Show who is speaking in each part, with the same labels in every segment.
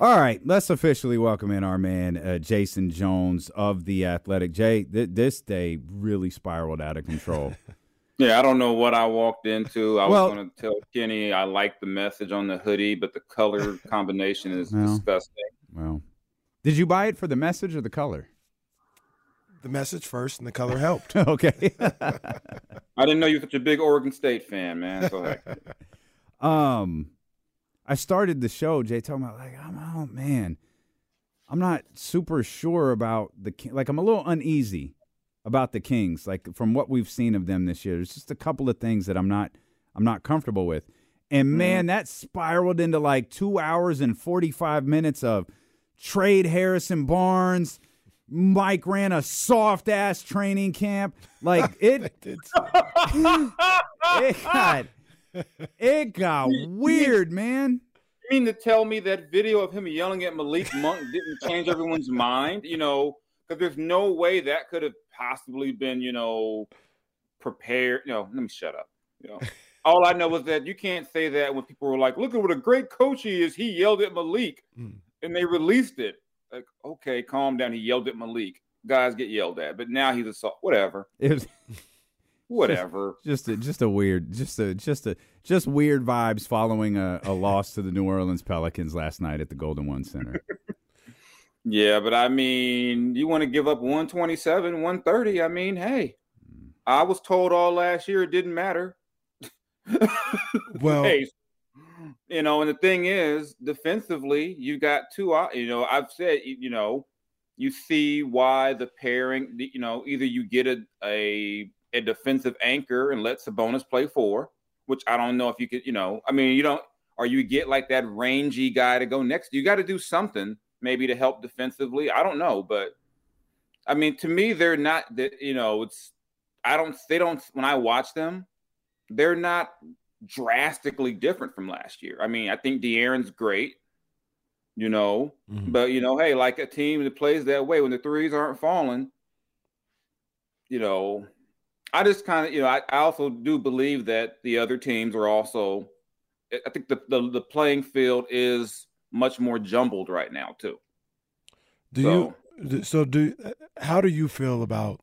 Speaker 1: All right, let's officially welcome in our man, uh, Jason Jones of The Athletic. Jay, th- this day really spiraled out of control.
Speaker 2: Yeah, I don't know what I walked into. I
Speaker 1: Well-
Speaker 2: was going to tell Kenny I like the message on the hoodie, but the color combination is
Speaker 1: Well.
Speaker 2: disgusting.
Speaker 1: well, did you buy it for the message or the color?
Speaker 3: The message first, and the color helped.
Speaker 1: okay.
Speaker 2: I didn't know you were such a big Oregon State fan, man. So heck,
Speaker 1: um, I started the show, Jay, talking about like, I'm, oh man, I'm not super sure about the like. I'm a little uneasy about the Kings, like from what we've seen of them this year. There's just a couple of things that I'm not, I'm not comfortable with. And mm-hmm. man, that spiraled into like two hours and 45 minutes of trade Harrison Barnes. Mike ran a soft ass training camp. Like it, it got it got weird, man.
Speaker 2: you mean to tell me that video of him yelling at Malik Monk didn't change everyone's mind? You know, because there's no way that could have possibly been, you know, prepared. No, let me shut up. You know, all I know is that you can't say that when people were like, "Look at what a great coach he is." He yelled at Malik,
Speaker 3: Mm.
Speaker 2: and they released it. Like, okay, calm down. He yelled at Malik. Guys get yelled at, but now he's a whatever,
Speaker 1: It was
Speaker 2: whatever.
Speaker 1: just a just a weird, just a just a just weird vibes following a, a loss to the New Orleans Pelicans last night at the Golden One Center.
Speaker 2: Yeah, but I mean, you want to give up 127, 130. I mean, hey, mm. I was told all last year it didn't matter.
Speaker 3: Well-
Speaker 2: hey, you know, and the thing is, defensively, you got two. You know, I've said, you you know, you see why the pairing. You know, either you get a a, a defensive anchor and let Sabonis play four, which I don't know if you could. You know, I mean, you don't, or you get like that rangy guy to go next. You got to do something maybe to help defensively. I don't know, but I mean, to me, they're not that. You know, it's I don't. They don't. When I watch them, they're not drastically different from last year. I mean, I think De'Aaron's great, you know,
Speaker 3: Mhm.
Speaker 2: but you know, hey, like a team that plays that way when the threes aren't falling, you know, I just kind of, you know, I, I also do believe that the other teams are also. I think the, the the playing field is much more jumbled right now too.
Speaker 3: Do
Speaker 2: So-
Speaker 3: you? So do. How do you feel about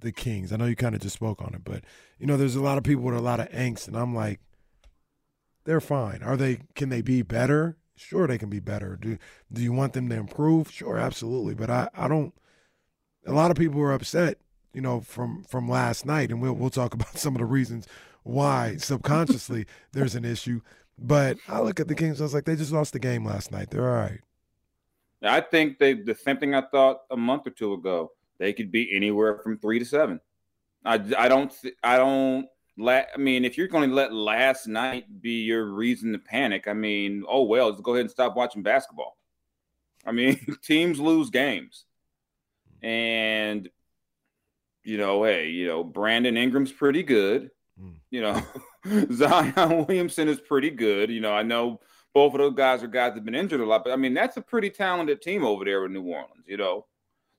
Speaker 3: the Kings? I know you kind of just spoke on it, but you know, there's a lot of people with a lot of angst, and I'm like, they're fine. Are they? Can they be better? Sure, they can be better. Do Do you want them to improve? Sure, absolutely. But I, I don't. A lot of people are upset, you know, from from last night, and we'll we'll talk about some of the reasons why subconsciously there's an issue. But I look at the Kings, I was like, they just lost the game last night. They're all right.
Speaker 2: I think they the same thing I thought a month or two ago. They could be anywhere from three to seven. I, I don't I don't la- I mean, if you're going to let last night be your reason to panic, I mean, oh well, just go ahead and stop watching basketball. I mean, teams lose games, and you know, hey, you know, Brandon Ingram's pretty good.
Speaker 3: Mm.
Speaker 2: You know, Zion Williamson is pretty good. You know, I know both of those guys are guys that have been injured a lot, but I mean, that's a pretty talented team over there in New Orleans, you know.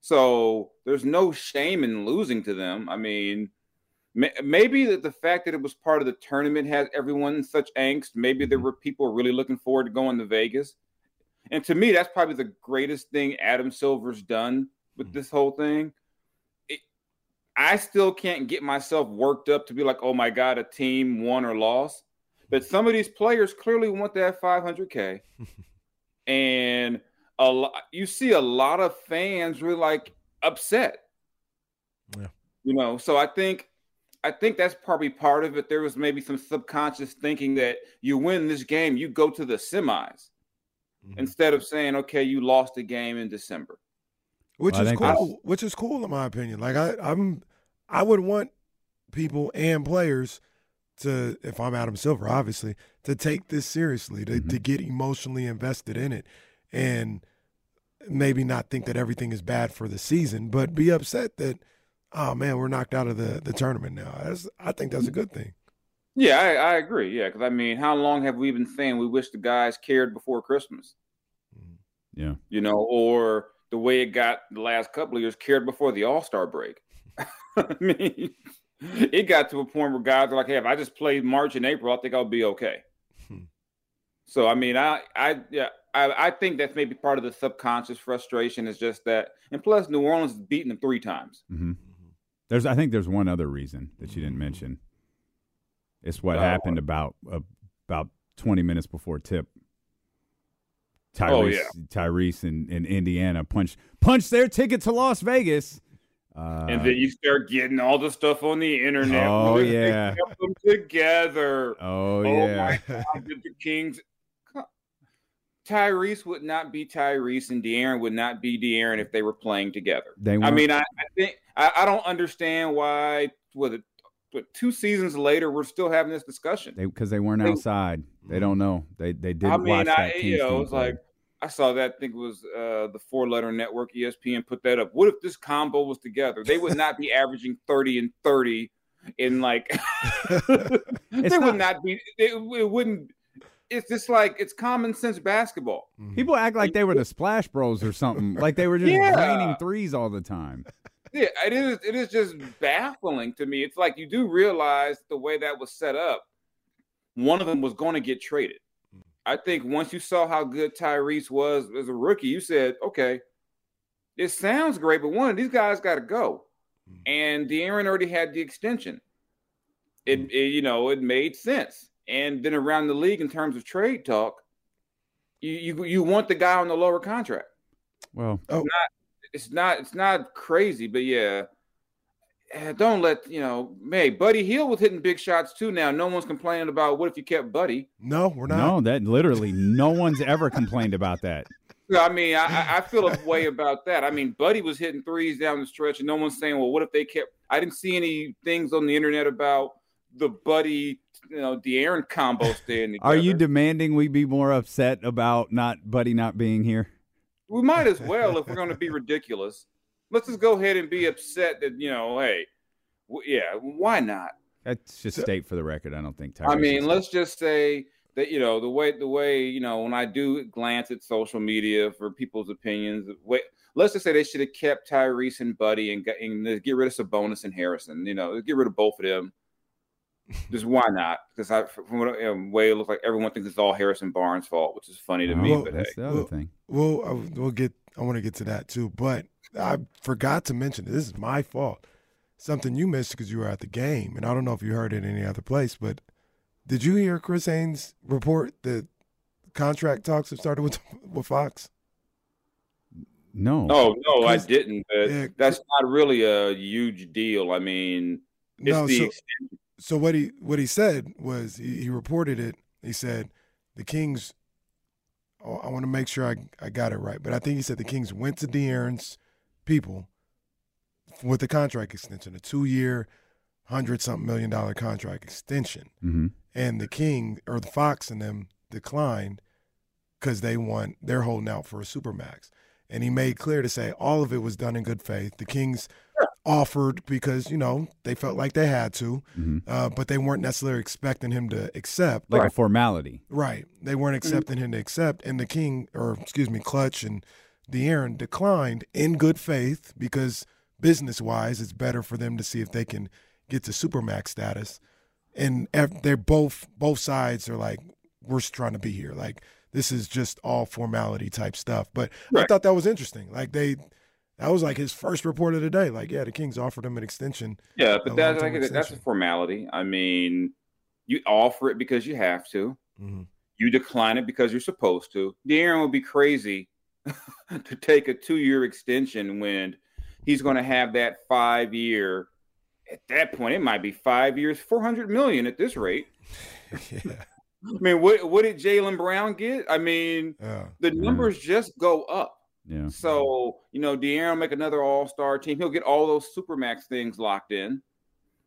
Speaker 2: So there's no shame in losing to them. I mean, may- maybe that the fact that it was part of the tournament has everyone in such angst. Maybe there were people really looking forward to going to Vegas. And to me, that's probably the greatest thing Adam Silver's done with this whole thing. I still can't get myself worked up to be like, oh my God, a team won or lost. But some of these players clearly want that 500K. and a lot you see a lot of fans really like upset.
Speaker 3: Yeah.
Speaker 2: You know, so I think I think that's probably part of it. There was maybe some subconscious thinking that you win this game, you go to the semis
Speaker 3: Mhm.
Speaker 2: instead of saying, okay, you lost the game in December.
Speaker 3: Which
Speaker 1: Well,
Speaker 3: is cool.
Speaker 1: that's-
Speaker 3: Which is cool in my opinion. Like I, I'm, I would want people and players to, if I'm Adam Silver, obviously, to take this seriously, to
Speaker 1: Mhm.
Speaker 3: to get emotionally invested in it, and maybe not think that everything is bad for the season, but be upset that, oh man, we're knocked out of the the tournament now. That's, I think that's a good thing.
Speaker 2: Yeah, I, I agree. Yeah, because I mean, how long have we been saying we wish the guys cared before Christmas?
Speaker 1: Yeah.
Speaker 2: You know, or the way it got the last couple of years, cared before the All Star break. I mean, it got to a point where guys are like, "Hey, if I just played March and April, I think I'll be okay."
Speaker 3: Hmm.
Speaker 2: So, I mean, I, I, yeah, I, I think that's maybe part of the subconscious frustration is just that, and plus, New Orleans has beaten them three times.
Speaker 1: hmm There's, I think there's one other reason that you didn't mention. It's what
Speaker 2: Oh.
Speaker 1: happened about uh, about 20 minutes before tip. Tyrese,
Speaker 2: Oh, yeah.
Speaker 1: Tyrese and, and Indiana punched punched their ticket to Las Vegas. Uh,
Speaker 2: and then you start getting all the stuff on the internet.
Speaker 1: Oh,
Speaker 2: they
Speaker 1: yeah.
Speaker 2: them together.
Speaker 1: oh
Speaker 2: Oh
Speaker 1: yeah,
Speaker 2: my God, did the Kings. Tyrese would not be Tyrese, and De'Aaron would not be De'Aaron if they were playing together.
Speaker 1: they.
Speaker 2: I mean, I, I think I, I don't understand why. With it, but two seasons later, we're still having this discussion.
Speaker 1: because they weren't
Speaker 2: they-
Speaker 1: outside. They don't know. They they didn't
Speaker 2: I mean,
Speaker 1: watch that
Speaker 2: I, you know, it's like I saw that. I think it was uh, the four letter network ESPN put that up. What if this combo was together? They would not be averaging thirty and thirty in like. they
Speaker 1: It's
Speaker 2: would
Speaker 1: not-
Speaker 2: not be. It, it wouldn't. It's just like it's common sense basketball.
Speaker 1: People act like they were the Splash Bros or something. Like they were just
Speaker 2: Yeah.
Speaker 1: raining threes all the time.
Speaker 2: Yeah, it is. It is just baffling to me. It's like you do realize the way that was set up. One of them was going to get traded. I think once you saw how good Tyrese was as a rookie, you said, "Okay, it sounds great, but one of these guys got to go." Hmm. And De'Aaron already had the extension. It, hmm. it, you know, it made sense. And then around the league, in terms of trade talk, you you, you want the guy on the lower contract
Speaker 1: Well, oh.
Speaker 2: it's not it's not crazy, but yeah. Eh, Don't let you know. Hey, Buddy Hield was hitting big shots too. Now no one's complaining about what if you kept Buddy.
Speaker 3: No, we're not.
Speaker 1: no, that literally no one's ever complained about that.
Speaker 2: I mean, I, I- I feel a way about that. I mean, Buddy was hitting threes down the stretch, and no one's saying, "Well, what if they kept?" I didn't see any things on the internet about the Buddy, you know, De'Aaron combo staying together.
Speaker 1: Are you demanding we be more upset about not Buddy not being here?
Speaker 2: we might as well if we're going to be ridiculous. Let's just go ahead and be upset that you know, hey, w- yeah, why not?
Speaker 1: That's just state for the record. I don't think. Tyrese
Speaker 2: I
Speaker 1: mean,
Speaker 2: let's just say that you know the way the way you know when I do glance at social media for people's opinions. Wait, let's just say they should have kept Tyrese and Buddy and, got, and get rid of Sabonis and Harrison. You know, get rid of both of them. Just why not? Because I, from what you know, way it looks like everyone thinks it's all Harrison Barnes' fault, which is funny to me.
Speaker 1: Oh,
Speaker 2: But hey,
Speaker 1: that's the other
Speaker 3: Well,
Speaker 1: thing.
Speaker 3: Well, I- we'll get. I want to get to that too, but I forgot to mention this is my fault. Something you missed because you were at the game, and I don't know if you heard it in any other place, but did you hear Chris Haynes report that contract talks have started with with Fox?
Speaker 1: No.
Speaker 2: oh no, I didn't. But
Speaker 3: yeah,
Speaker 2: that's not really a huge deal. I mean, it's
Speaker 3: No,
Speaker 2: the
Speaker 3: so, so what he what he said was he, he reported it. He said the Kings. Oh, I want to make sure I I got it right, but I think he said the Kings went to De'Aaron's people with the contract extension, a two year, hundred something million dollar contract extension,
Speaker 1: hmm
Speaker 3: and the King or the Fox and them declined because they want they're holding out for a supermax. And he made clear to say all of it was done in good faith. The Kings offered because you know they felt like they had to,
Speaker 1: hmm
Speaker 3: uh, but they weren't necessarily expecting him to accept.
Speaker 1: Like a formality.
Speaker 3: Right. They weren't accepting him to accept. And the King, or excuse me, Klutch and De'Aaron declined in good faith because business wise, it's better for them to see if they can get to Supermax status. And they're both, both sides are like, we're trying to be here. Like, this is just all formality type stuff. But I thought that was interesting. Like, they, that was like his first report of the day. Like, yeah, the Kings offered him an extension.
Speaker 2: Yeah, but that's
Speaker 3: long-term
Speaker 2: like, that's a formality. I mean, you offer it because you have to.
Speaker 3: Mhm.
Speaker 2: You decline it because you're supposed to. De'Aaron would be crazy to take a two-year extension when he's going to have that five-year. At that point, it might be five years, four hundred million at this rate.
Speaker 3: yeah.
Speaker 2: I mean, what what did Jaylen Brown get? I mean, oh,
Speaker 3: Yeah.
Speaker 2: the numbers just go up.
Speaker 1: Yeah.
Speaker 2: So, you know, De'Aaron will make another all star team. He'll get all those supermax things locked in.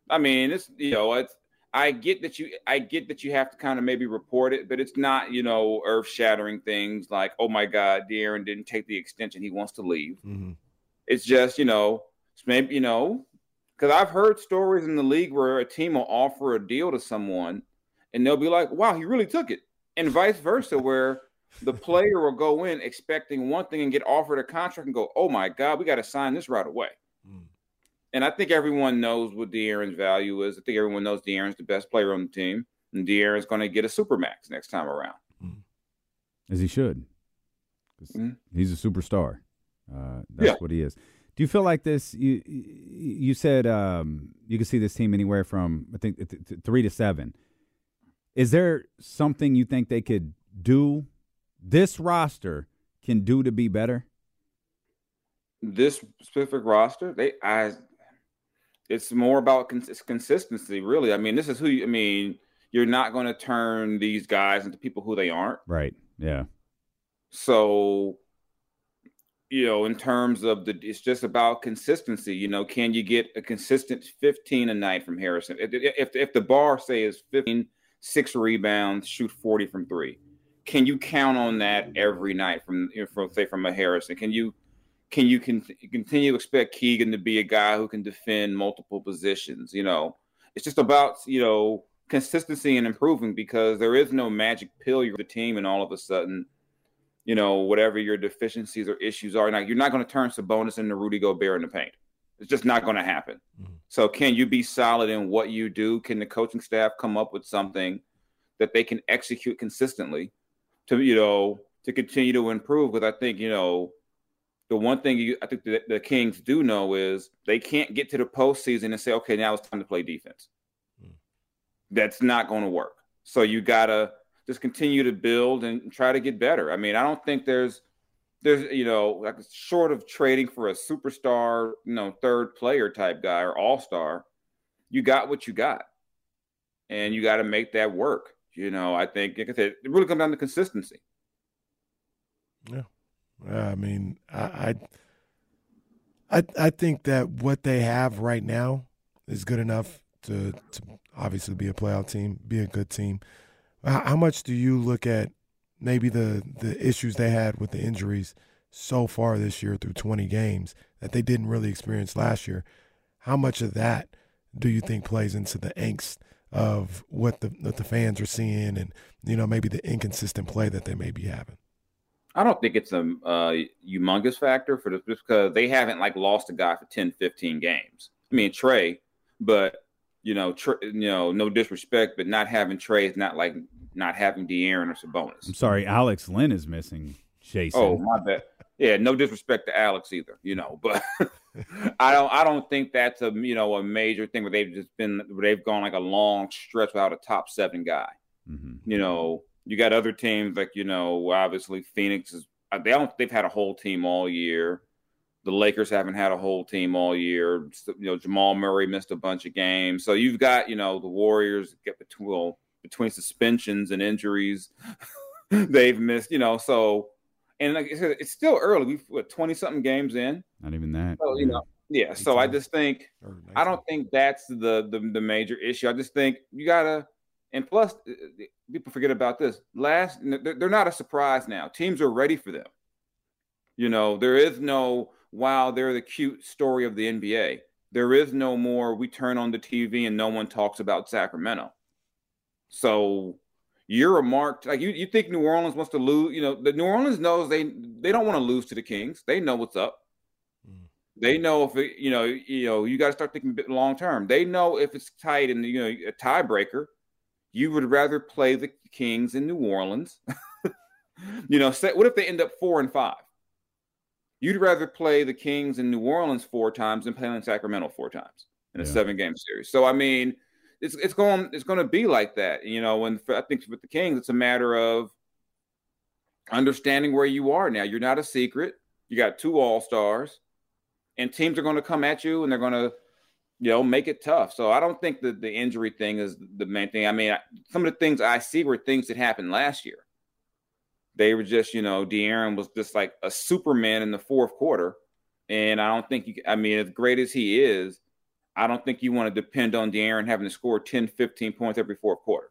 Speaker 2: I mean, it's you know, it's I get that you I get that you have to kind of maybe report it, but it's not, you know, earth shattering things like, oh my God, De'Aaron didn't take the extension, he wants to leave.
Speaker 3: Mhm.
Speaker 2: It's just, you know, it's maybe, you know, because I've heard stories in the league where a team will offer a deal to someone and they'll be like, wow, he really took it. And vice versa, where the player will go in expecting one thing and get offered a contract and go, oh my God, we got to sign this right away.
Speaker 3: Mm.
Speaker 2: And I think everyone knows what De'Aaron's value is. I think everyone knows De'Aaron's the best player on the team. And De'Aaron's going to get a supermax next time around.
Speaker 1: as he should.
Speaker 2: Mhm.
Speaker 1: He's a superstar. Uh, that's
Speaker 2: Yeah.
Speaker 1: what he is. Do you feel like this? You you said um, you can see this team anywhere from I think th- th- three to seven. Is there something you think they could do? This roster can do to be better.
Speaker 2: this specific roster, they I it's more about cons- consistency, really. I mean, this is who you, I mean, you're not going to turn these guys into people who they aren't.
Speaker 1: Right. Yeah.
Speaker 2: So, you know, in terms of the, it's just about consistency. You know, can you get a consistent 15 a night from Harrison? If if, if the bar say is 15, six rebounds, shoot 40 from three, can you count on that every night from, you know, from say from a Harrison? Can you can you con- continue to expect Keegan to be a guy who can defend multiple positions? You know, it's just about you know consistency and improving because there is no magic pill you're the team and all of a sudden you know whatever your deficiencies or issues are now you're not going to turn Sabonis into Rudy Gobert in the paint it's just not going to happen
Speaker 3: Mhm.
Speaker 2: so can you be solid in what you do can the coaching staff come up with something that they can execute consistently to you know to continue to improve because I think you know the one thing you I think the, the Kings do know is they can't get to the postseason and say, okay, now it's time to play defense.
Speaker 3: Mm.
Speaker 2: That's not going to work. So you gotta just continue to build and try to get better. I mean, I don't think there's there's you know like short of trading for a superstar, you know, third player type guy or all star, you got what you got, and you got to make that work. You know, I think like I said, it really comes down to consistency.
Speaker 3: Yeah, I mean, I, I, I, think that what they have right now is good enough to, to obviously be a playoff team, be a good team. How, how much do you look at maybe the the issues they had with the injuries so far this year through 20 games that they didn't really experience last year? How much of that do you think plays into the angst of what the what the fans are seeing and you know maybe the inconsistent play that they may be having?
Speaker 2: I don't think it's a uh, humongous factor for this just because they haven't like lost a guy for 10, 15 games. I mean Trey, but you know, Trey, you know, no disrespect, but not having Trey is not like not having De'Aaron or Sabonis.
Speaker 1: I'm sorry, Alex Len is missing. Jason.
Speaker 2: Oh, my bad. Yeah, no disrespect to Alex either, you know, but I don't I don't think that's a you know a major thing where they've just been where they've gone like a long stretch without a top seven guy.
Speaker 1: Mhm.
Speaker 2: You know, you got other teams like you know, obviously Phoenix is uh, they don't they've had a whole team all year. The Lakers haven't had a whole team all year. You know, Jamal Murray missed a bunch of games. So you've got you know the Warriors get between well, between suspensions and injuries, they've missed. You know, so and like I said, it's still early. We've what twenty something games in.
Speaker 1: Not even that.
Speaker 2: So you know, yeah. So I just think I don't think that's the, the the major issue. I just think you gotta, and plus, uh, people forget about this. Last, they're not a surprise now. Teams are ready for them. You know, there is no wow, they're the cute story of the NBA. There is no more. We turn on the TV and no one talks about Sacramento. So you're a marked like you. You think New Orleans wants to lose? You know, the New Orleans knows they they don't want to lose to the Kings. They know what's up. They know if it, you know, you know, you got to start thinking long term. They know if it's tight and you know a tiebreaker, you would rather play the Kings in New Orleans. you know, say, what if they end up four and five? You'd rather play the Kings in New Orleans four times than play in Sacramento four times in a
Speaker 1: Yeah.
Speaker 2: seven game series. So I mean, it's it's going it's going to be like that. You know, and I think with the Kings, it's a matter of understanding where you are now. You're not a secret. You got two all stars, and teams are going to come at you, and they're going to you know, make it tough. So I don't think that the injury thing is the main thing. I mean, some of the things I see were things that happened last year. They were just, you know, De'Aaron was just like a Superman in the fourth quarter. And I don't think you, I mean, as great as he is, I don't think you want to depend on De'Aaron having to score 10, 15 points every fourth quarter.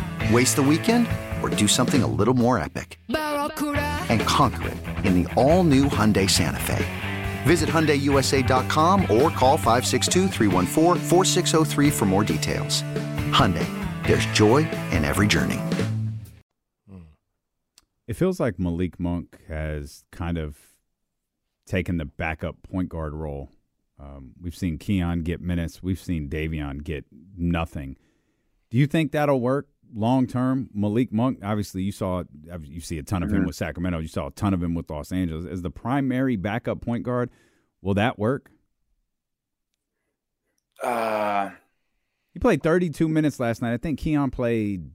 Speaker 4: Waste the weekend or do something a little more epic? And conquer it in the all-new Hyundai Santa Fe. Visit HyundaiUSA.com or call 562 for more details. Hyundai, there's joy in every journey.
Speaker 1: It feels like Malik Monk has kind of taken the backup point guard role. Um, we've seen Keon get minutes. We've seen Davion get nothing. Do you think that'll work long term? Malik Monk, obviously, you saw you see a ton of him mm-hmm. with Sacramento. You saw a ton of him with Los Angeles as the primary backup point guard. Will that work?
Speaker 2: Uh,
Speaker 1: he played 32 minutes last night. I think Keon played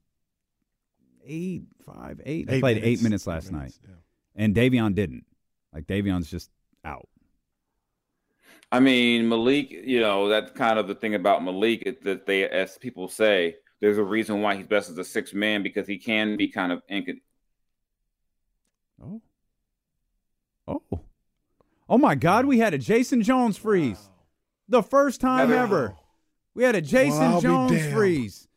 Speaker 1: eight, five, eight. eight he played minutes, eight minutes last eight minutes, night, yeah. and Davion didn't. Like Davion's just out.
Speaker 2: I mean, Malik, you know, that's kind of the thing about Malik that they, as people say, there's a reason why he's best as a six man because he can be kind of inc-
Speaker 1: Oh. Oh. Oh my God, we had a Jason Jones freeze. Wow. The first time ever. We had a Jason well, Jones freeze.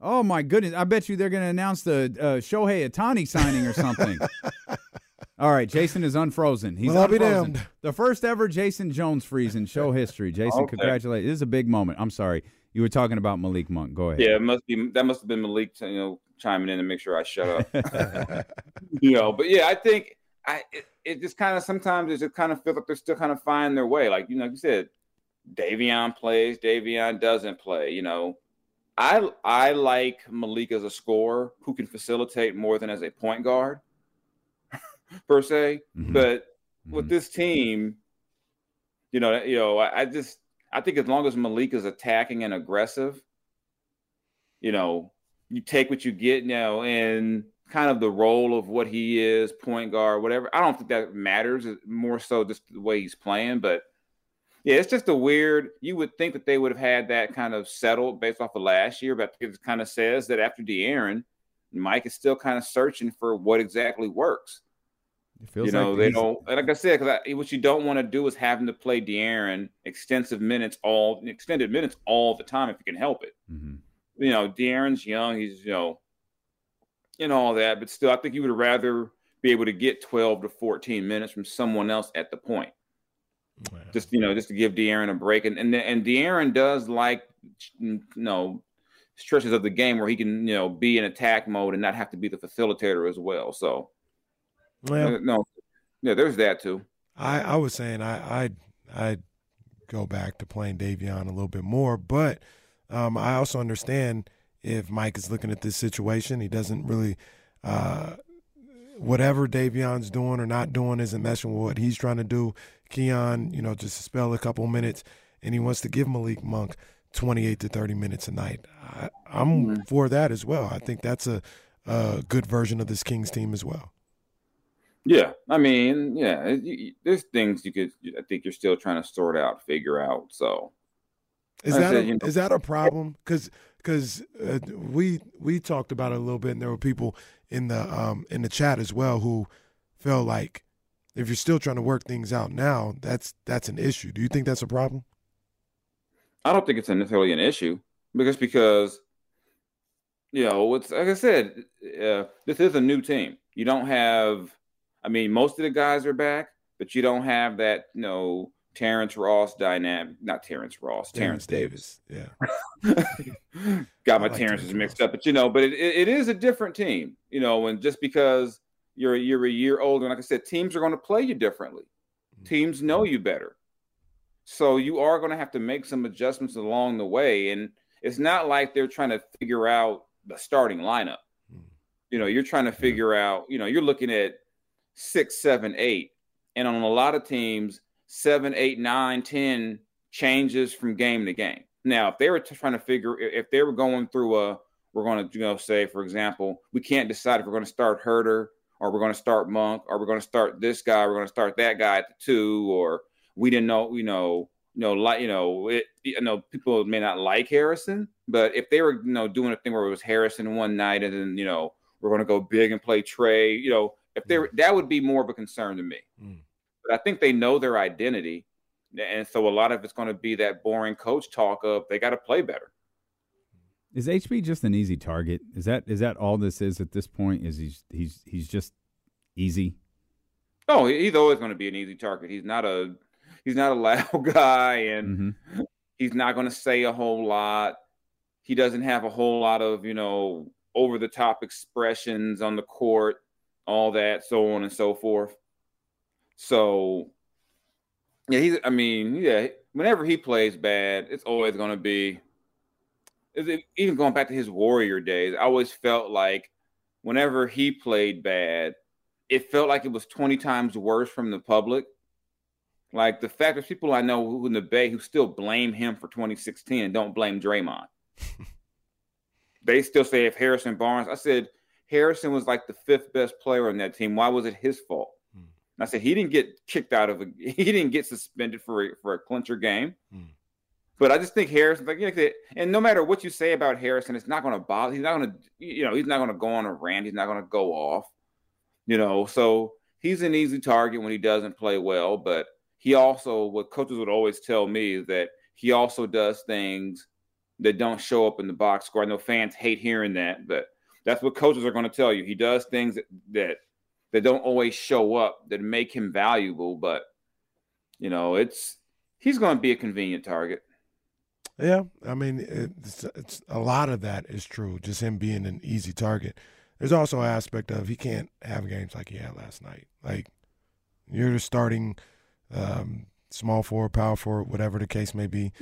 Speaker 1: Oh my goodness. I bet you they're going to announce the uh, Shohei Ohtani signing or something. All right, Jason is unfrozen. He's well, unfrozen. The first ever Jason Jones freeze in show history. Jason, okay. congratulations. This is a big moment. I'm sorry. You were talking about Malik Monk. Go ahead.
Speaker 2: Yeah, it must be that must have been Malik, you know, chiming in to make sure I shut up. you know, but yeah, I think I it, it just kind of sometimes it just kind of feels like they're still kind of finding their way. Like you know, like you said, Davion plays, Davion doesn't play. You know, I I like Malik as a scorer who can facilitate more than as a point guard per se. Mm-hmm. But mm-hmm. with this team, you know, you know, I, I just I think as long as Malik is attacking and aggressive, you know, you take what you get now and kind of the role of what he is, point guard, whatever. I don't think that matters. more so just the way he's playing. But yeah, it's just a weird. You would think that they would have had that kind of settled based off of last year, but it kind of says that after De'Aaron, Mike is still kind of searching for what exactly works. It feels you know, like they don't. Like I said, because what you don't want to do is having to play De'Aaron extensive minutes all extended minutes all the time if you can help it. Mm-hmm. You know, De'Aaron's young. He's you know, and all that, but still, I think you would rather be able to get twelve to fourteen minutes from someone else at the point. Just you know, just to give De'Aaron a break, and and and De'Aaron does like you know stretches of the game where he can you know be in attack mode and not have to be the facilitator as well. So,
Speaker 3: Well,
Speaker 2: uh, no, yeah, there's that too.
Speaker 3: I, I was saying I I I go back to playing Davion a little bit more, but um, I also understand if Mike is looking at this situation, he doesn't really uh, whatever Davion's doing or not doing isn't meshing with what he's trying to do. Keon, you know, just spell a couple minutes, and he wants to give Malik Monk 28 to 30 minutes a night. I, I'm for that as well. I think that's a, a good version of this Kings team as well.
Speaker 2: Yeah, I mean, yeah, it- you- there's things you could. I think you're still trying to sort out, figure out. So,
Speaker 3: Is that
Speaker 2: said,
Speaker 3: a,
Speaker 2: you know-
Speaker 3: is that a problem? Because because uh, we we talked about it a little bit, and there were people in the um in the chat as well who felt like if you're still trying to work things out now, that's that's an issue. Do you think that's a problem?
Speaker 2: I don't think it's necessarily an issue because because you know it's like I said, uh, this is a new team. You don't have, I mean, most of the guys are back, but you don't have that you know Terrence Ross dynamic. Not Terrence Ross, Terrence, Davis.
Speaker 3: Yeah.
Speaker 2: Got my
Speaker 3: like
Speaker 2: Terrence's
Speaker 3: Terrence
Speaker 2: mixed up, but you know, but it, it, it is a different team, you know, and just because you're you're a year older, and like I said, teams are going to play you differently.
Speaker 3: Mm-hmm.
Speaker 2: Teams know you better, so you are going to have to make some adjustments along the way, and it's not like they're trying to figure out the starting lineup.
Speaker 3: Mm.
Speaker 2: You know, you're trying to figure out. You know, you're looking at six, seven, eight, and on a lot of teams, seven, eight, nine, ten changes from game to game. Now, if they were trying to figure, if they were going through a, we're going to, you know, say, for example, we can't decide if we're going to start Huerter or we're going to start Monk or we're going to start this guy, we're going to start that guy at the two, or we didn't know, you know, you know, like, you know, it, you know, people may not like Harrison, but if they were, you know, doing a thing where it was Harrison one night and then, you know, we're going to go big and play Trey, you know, if they were, that would be more of a concern to me.
Speaker 3: Mm.
Speaker 2: But I think they know their identity. And so a lot of it's going to be that boring coach talk of they got to play better.
Speaker 1: Is HB just an easy target? Is that is that all this is at this point? Is he's he's he's just easy?
Speaker 2: Oh, he's always going to be an easy target. He's not a he's not a loud guy, and
Speaker 1: hmm
Speaker 2: he's not going to say a whole lot. He doesn't have a whole lot of you know over the top expressions on the court, all that, so on and so forth. So, yeah, he's. I mean, yeah, whenever he plays bad, it's always going to be. is it- Even going back to his Warrior days, I always felt like whenever he played bad, it felt like it was twenty times worse from the public. Like the fact that people I know who in the Bay who still blame him for 2016 and don't blame Draymond. they still say if Harrison Barnes, I said Harrison was like the fifth best player on that team. Why was it his fault?
Speaker 3: Hmm.
Speaker 2: And I said he didn't get kicked out of a he didn't get suspended for a, for a clincher game.
Speaker 3: Hmm.
Speaker 2: But I just think Harrison, like, you know, and no matter what you say about Harrison, it's not going to bother. He's not going to, you know, he's not going to go on a rant. He's not going to go off, you know. So he's an easy target when he doesn't play well. But he also, what coaches would always tell me is that he also does things that don't show up in the box score. I know fans hate hearing that, but that's what coaches are going to tell you. He does things that that, that don't always show up that make him valuable. But you know, it's he's going to be a convenient target.
Speaker 3: Yeah, I mean, it's, it's a lot of that is true. Just him being an easy target. There's also an aspect of he can't have games like he had last night. Like you're starting um, small forward, power forward, whatever the case may be.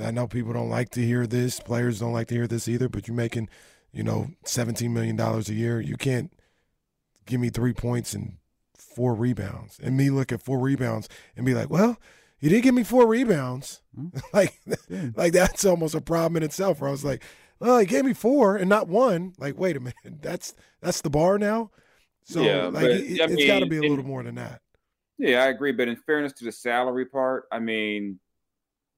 Speaker 3: I know people don't like to hear this. Players don't like to hear this either. But you're making, you know, seventeen million dollars a year. You can't give me three points and four rebounds, and me look at four rebounds and be like, well, you didn't give me four rebounds. Hmm. like, like that's almost a problem in itself. Where I was like, well, he gave me four and not one. Like, wait a minute, that's that's the bar now. So
Speaker 2: Yeah,
Speaker 3: like,
Speaker 2: but,
Speaker 3: it,
Speaker 2: I
Speaker 3: has got to be a
Speaker 2: it-
Speaker 3: little more than that.
Speaker 2: Yeah, I agree. But in fairness to the salary part, I mean,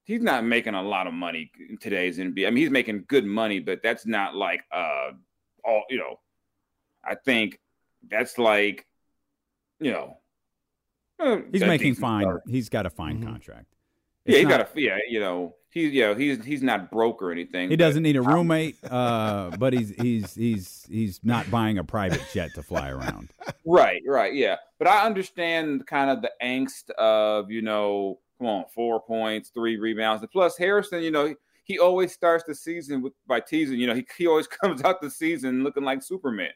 Speaker 2: he's not making a lot of money in today's NBA. I mean, he's making good money, but that's not like uh all you know. I think that's like, you know, uh,
Speaker 1: He's making fine.
Speaker 2: start.
Speaker 1: He's got a fine
Speaker 3: Mhm.
Speaker 1: contract.
Speaker 2: Yeah,
Speaker 1: It's
Speaker 2: he's
Speaker 1: not-
Speaker 2: got a yeah, you know, he's yeah, he's he's not broke or anything.
Speaker 1: He doesn't need a roommate, uh, but he's he's he's he's not buying a private jet to fly around.
Speaker 2: Right, right, yeah. But I understand kind of the angst of, you know, come on, four points, three rebounds. And plus Harrison, you know, he, he always starts the season with by teasing. You know, he, he always comes out the season looking like Superman.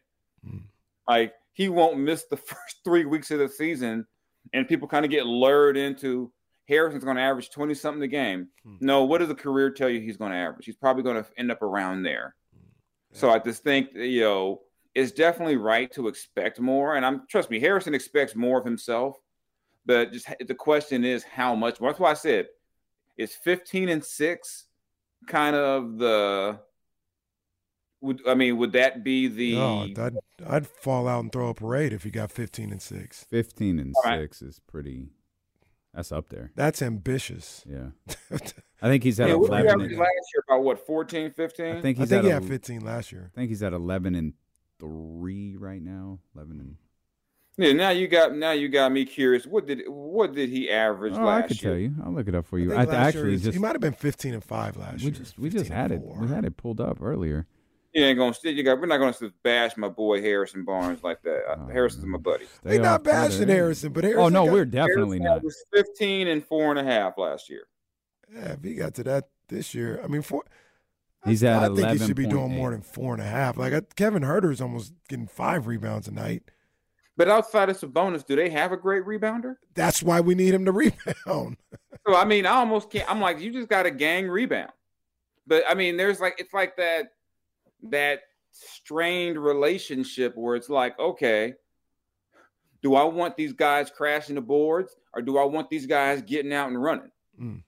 Speaker 3: Mm.
Speaker 2: Like he won't miss the first three weeks of the season, and people kind of get lured into Harrison's going to average twenty something a game.
Speaker 3: Hmm.
Speaker 2: No, what does the career tell you he's going to average? He's probably going to end up around there. So I just think you know it's definitely right to expect more, and I'm trust me, Harrison expects more of himself. But just the question is how much more. That's why I said is 15 and six kind of the would I mean would that be the
Speaker 3: No, I'd, I'd fall out and throw a parade if you got 15 and six.
Speaker 1: 15 and
Speaker 2: All right.
Speaker 1: 6 is pretty that's up there.
Speaker 3: That's ambitious.
Speaker 1: Yeah. I think he's at
Speaker 2: yeah, what did he
Speaker 1: 11 and,
Speaker 2: last year about what 14 15
Speaker 1: I think
Speaker 3: I
Speaker 1: he's
Speaker 3: think
Speaker 1: at
Speaker 3: he
Speaker 1: a-
Speaker 3: had 15 last year.
Speaker 1: I think he's at 11 and 3 right now. 11 and
Speaker 2: yeah now you got now you got me curious what did what did he average
Speaker 1: Oh,
Speaker 2: last
Speaker 1: I could
Speaker 2: year
Speaker 1: tell you. I'll look it up for you.
Speaker 3: think
Speaker 1: I,
Speaker 3: last
Speaker 1: actually
Speaker 3: is-
Speaker 1: just
Speaker 3: he might have been 15 and five last
Speaker 1: we
Speaker 3: year.
Speaker 1: just we just had it.
Speaker 3: four.
Speaker 1: We had it pulled up earlier.
Speaker 2: you ain't gonna still you got we're not gonna bash my boy Harrison Barnes like that Uh,
Speaker 1: Oh,
Speaker 2: Harrison's my buddy
Speaker 1: Stay
Speaker 3: We're not
Speaker 1: off Twitter.
Speaker 3: bashing Harrison, but Harrison.
Speaker 1: Oh no,
Speaker 3: got-
Speaker 1: we're definitely
Speaker 2: Harrison
Speaker 1: not.
Speaker 2: was 15 and four and a half last year
Speaker 3: Yeah, if he got to that this year, I mean, four.
Speaker 1: He's
Speaker 3: I,
Speaker 1: at
Speaker 3: I think he should be
Speaker 1: 11.8.
Speaker 3: doing more than four and a half. Like I, Kevin Huerter's almost getting five rebounds a night.
Speaker 2: But outside of Sabonis do they have a great rebounder
Speaker 3: That's why we need him to rebound.
Speaker 2: So I mean, I almost can't. I'm like, you just got a gang rebound. But I mean, there's like it's like that that strained relationship where it's like, okay, do I want these guys crashing the boards or do I want these guys getting out and running?
Speaker 3: Mm.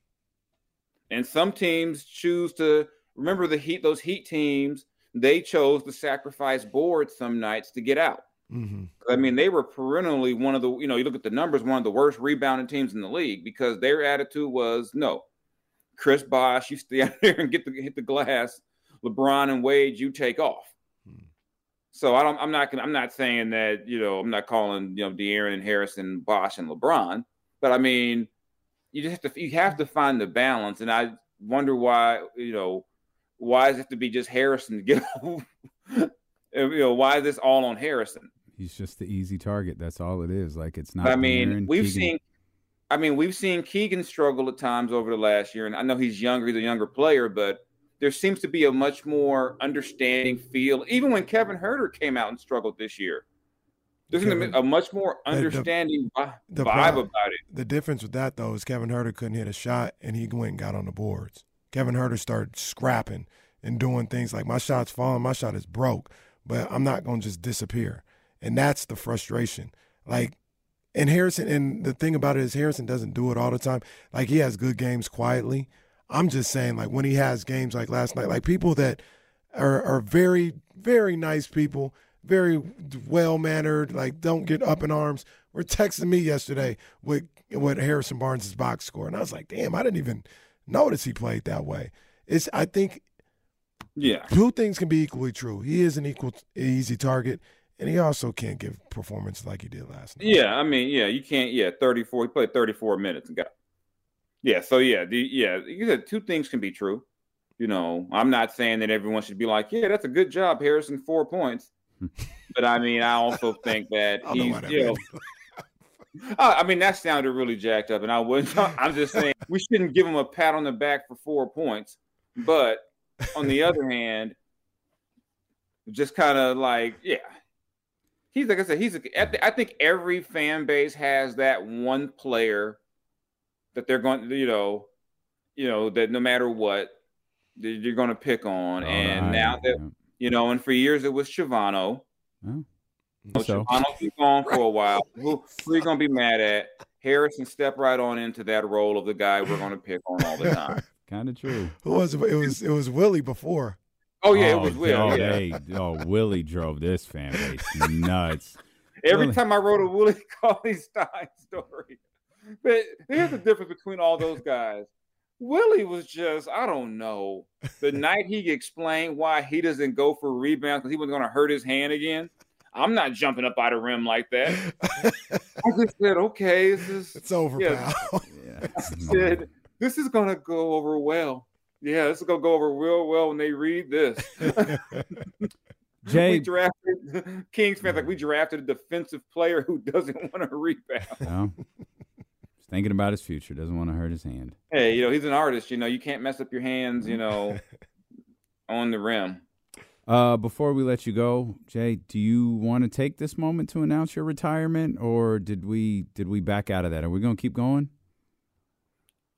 Speaker 2: And some teams choose to remember the heat. Those heat teams they chose to sacrifice boards some nights to get out.
Speaker 3: Hmm
Speaker 2: I mean, they were perennially one of the, you know, you look at the numbers, one of the worst rebounding teams in the league because their attitude was no. Chris Bosh, you stay out there and get the hit the glass. LeBron and Wade, you take off.
Speaker 3: Hmm.
Speaker 2: So I don't. I'm not. gonna- I'm not saying that. You know, I'm not calling you know De'Aaron and Harrison, Bosh and LeBron. But I mean, you just have to. You have to find the balance, and I wonder why. You know, why does it have to be just Harrison to get? you know, why is this all on Harrison?
Speaker 1: He's just the easy target. That's all it is. Like it's not.
Speaker 2: I mean, we've
Speaker 1: Keegan-
Speaker 2: seen. I mean, we've seen Keegan struggle at times over the last year, and I know he's younger; he's a younger player, but there seems to be a much more understanding feel. Even when Kevin Huerter came out and struggled this year, there's
Speaker 3: Kevin-
Speaker 2: a much more understanding vi-
Speaker 3: the
Speaker 2: vibe
Speaker 3: pro-
Speaker 2: about it.
Speaker 3: The difference with that though is Kevin Huerter couldn't hit a shot, and he went and got on the boards. Kevin Huerter started scrapping and doing things like my shot's falling, my shot is broke, but I'm not going to just disappear, and that's the frustration. Like, and Harrison, and the thing about it is Harrison doesn't do it all the time. Like he has good games quietly. I'm just saying, like when he has games like last night, like people that are are very very nice people, very well mannered, like don't get up in arms. Were texting me yesterday with with Harrison Barnes' box score, and I was like, damn, I didn't even notice he played that way. It's I think
Speaker 2: Yeah,
Speaker 3: two things can be equally true. He is an equal easy target, and he also can't give performance like he did last night.
Speaker 2: yeah. I mean, yeah, you can't. Yeah, 34. He played 34 minutes and got. Yeah, so yeah, the, yeah. You said two things can be true. You know, I'm not saying that everyone should be like, yeah, that's a good job, Harrison, four points. but I mean, I also think that
Speaker 3: know
Speaker 2: he's,
Speaker 3: that
Speaker 2: you know, I mean, that sounded really jacked up, and I wouldn't. I'm just saying we shouldn't give him a pat on the back for four points. But on the other hand, just kind of like, yeah, he's like I said, he's. A, I thi- I think every fan base has that one player that they're going, to you know, you know that no matter what, you're going to pick on. Oh, and
Speaker 1: Alright,
Speaker 2: now that
Speaker 1: yeah.
Speaker 2: you know, and for years it was Shivano.
Speaker 1: Oh,
Speaker 2: So
Speaker 1: so
Speaker 2: Shivano keep on for a while. Who, who are you going to be mad at? Harrison step right on into that role of the guy we're going to pick on all the time.
Speaker 1: kind of true.
Speaker 3: Who was it? It was it was Willie before.
Speaker 2: Oh yeah, it oh, was Will.
Speaker 1: Oh,
Speaker 2: yeah.
Speaker 1: they, oh, Willie drove this fan base nuts.
Speaker 2: Every
Speaker 1: Willie.
Speaker 2: time I wrote a Willie Cauley Stein story, but here's the difference between all those guys. Willie was just, I don't know. The night he explained why he doesn't go for rebounds because he wasn't going to hurt his hand again. I'm not jumping up out of rim like that. I just said, okay, this is
Speaker 3: It's over,
Speaker 2: Yeah.
Speaker 3: pal.
Speaker 1: Yeah.
Speaker 2: said, this is gonna go over well. Yeah, this is gonna go over real well when they read this.
Speaker 1: Jay, we
Speaker 2: drafted Kings fans like we drafted a defensive player who doesn't want to rebound.
Speaker 1: no, thinking about his future. Doesn't want to hurt his hand.
Speaker 2: Hey, you know he's an artist. You know you can't mess up your hands. You know, on the rim.
Speaker 1: Uh, before we let you go, Jay, do you want to take this moment to announce your retirement, or did we did we back out of that? Are we going to keep going?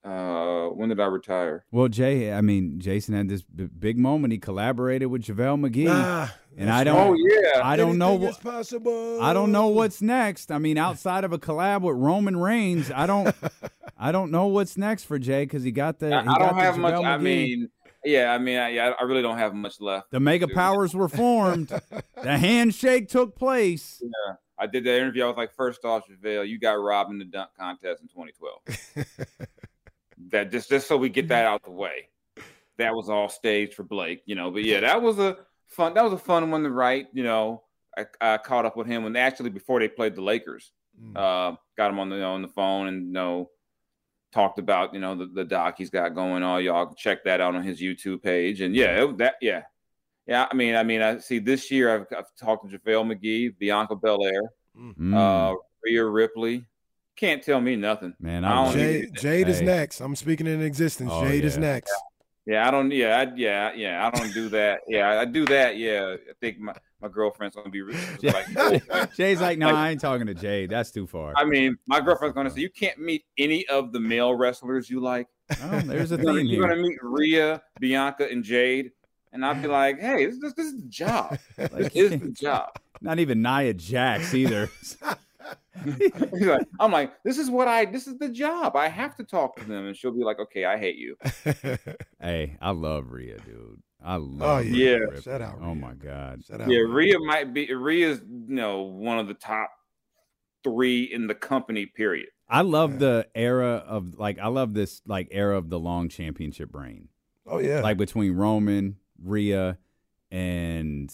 Speaker 2: Uh, when did I retire?
Speaker 1: Well, Jay, I mean, Jason had this b- big moment. He collaborated with JaVale McGee,
Speaker 3: Ah,
Speaker 1: and I don't,
Speaker 2: Oh yeah.
Speaker 1: I don't know what
Speaker 3: is possible.
Speaker 1: I don't know what's next. I mean, outside of a collab with Roman Reigns, I don't, I don't know what's next for Jay because he got the.
Speaker 2: I,
Speaker 1: he
Speaker 2: I
Speaker 1: got
Speaker 2: don't
Speaker 1: the
Speaker 2: have much.
Speaker 1: JaVale
Speaker 2: I mean, yeah. I mean, I, I really don't have much left.
Speaker 1: the mega
Speaker 2: dude.
Speaker 1: powers were formed. the handshake took place.
Speaker 2: Yeah. I did that interview. I was like, first off, JaVale, you got robbed in the dunk contest in 2012. that just just so we get that out the way. That was all staged for Blake, you know. But yeah, that was a fun. That was a fun one to write. You know, I, I caught up with him when actually before they played the Lakers.
Speaker 3: Mm.
Speaker 2: Uh, got him on the on the phone and you know talked about you know the, the doc he's got going on. Y'all can check that out on his YouTube page. And yeah, it, that yeah. Yeah, I mean, I mean, I see this year I've, I've talked to JaVale McGee, Bianca Belair,
Speaker 1: Mm.
Speaker 2: uh, Rhea Ripley. Can't tell me nothing.
Speaker 1: Man,
Speaker 2: I
Speaker 1: I
Speaker 2: don't
Speaker 1: love
Speaker 3: Jade, Jade is next. I'm speaking in existence.
Speaker 1: Oh,
Speaker 3: Jade is next.
Speaker 2: Yeah, I don't. Yeah, I, yeah, yeah. I don't do that. Yeah, I do that. Yeah, I think my, my girlfriend's gonna be like, oh.
Speaker 1: Jay's like, no, I ain't talking to Jade. That's too far.
Speaker 2: I mean, my girlfriend's gonna say you can't meet any of the male wrestlers you like.
Speaker 1: Oh, there's a
Speaker 2: You're
Speaker 1: theme
Speaker 2: you're
Speaker 1: here.
Speaker 2: gonna meet Rhea, Bianca, and Jade, and I'll be like, hey, this, this, this is the job.
Speaker 1: Like,
Speaker 2: This is the job.
Speaker 1: not even Nia Jax either.
Speaker 2: He's like, I'm like, this is what I. This is the job. I have to talk to them, and she'll be like, okay, I hate you.
Speaker 1: hey, I love Rhea, dude. I oh, love.
Speaker 3: Oh,
Speaker 2: yeah.
Speaker 1: Ripley.
Speaker 3: Shout out,
Speaker 1: Oh my god.
Speaker 3: Shout out.
Speaker 2: Yeah, Rhea might be. Rhea's you know one of the top three in the company. Period.
Speaker 1: I love
Speaker 3: Yeah.
Speaker 1: the era of like I love this like era of the long championship reign.
Speaker 3: Oh yeah.
Speaker 1: Like between Roman, Rhea, and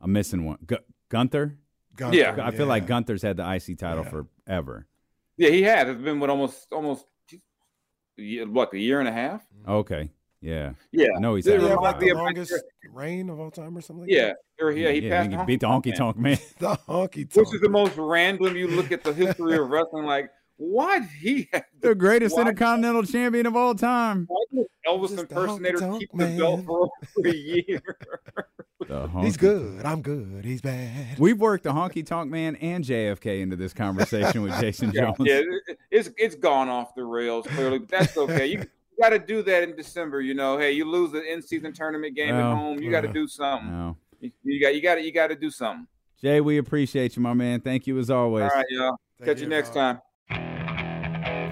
Speaker 1: I'm missing one. Gu- Gunther.
Speaker 3: Gunther,
Speaker 2: Yeah.
Speaker 1: I feel like. Gunther's had the IC title
Speaker 3: Yeah.
Speaker 1: forever.
Speaker 2: Yeah, he has. It's been what almost almost a what a year and a half. Mm-hmm.
Speaker 1: Okay. Yeah.
Speaker 2: Yeah,
Speaker 1: No, he's
Speaker 2: Did
Speaker 1: had
Speaker 3: Did he
Speaker 1: a
Speaker 3: have like the
Speaker 2: Yeah,
Speaker 3: longest reign of all time or something? Like
Speaker 2: yeah, or yeah. He
Speaker 1: yeah,
Speaker 2: passed
Speaker 1: he beat the honky tonk man.
Speaker 3: that? the honky tonk.
Speaker 2: which is the most random. You look at the history of wrestling, like why did he have
Speaker 1: the greatest
Speaker 2: Why-
Speaker 1: intercontinental champion of all time.
Speaker 2: why Elvis
Speaker 3: Just the
Speaker 2: impersonator
Speaker 3: honky-tonk
Speaker 2: keep the belt for over a year?
Speaker 3: He's
Speaker 1: honky-
Speaker 3: good. I'm good. He's bad.
Speaker 1: We've worked the honky tonk man and JFK into this conversation with Jason Jones.
Speaker 2: yeah, it- it's it's gone off the rails clearly, but that's okay. You, you got to do that in December. You know, hey, you lose the in-season tournament game
Speaker 1: Well,
Speaker 2: at home, you got to
Speaker 3: yeah.
Speaker 2: do something.
Speaker 1: No.
Speaker 2: You, you got you got to you got to do something.
Speaker 1: Jay, we appreciate you, my man. Thank you as always.
Speaker 2: All right, y'all.
Speaker 3: Thank
Speaker 2: Catch you
Speaker 3: you,
Speaker 2: next
Speaker 3: Rob.
Speaker 2: time.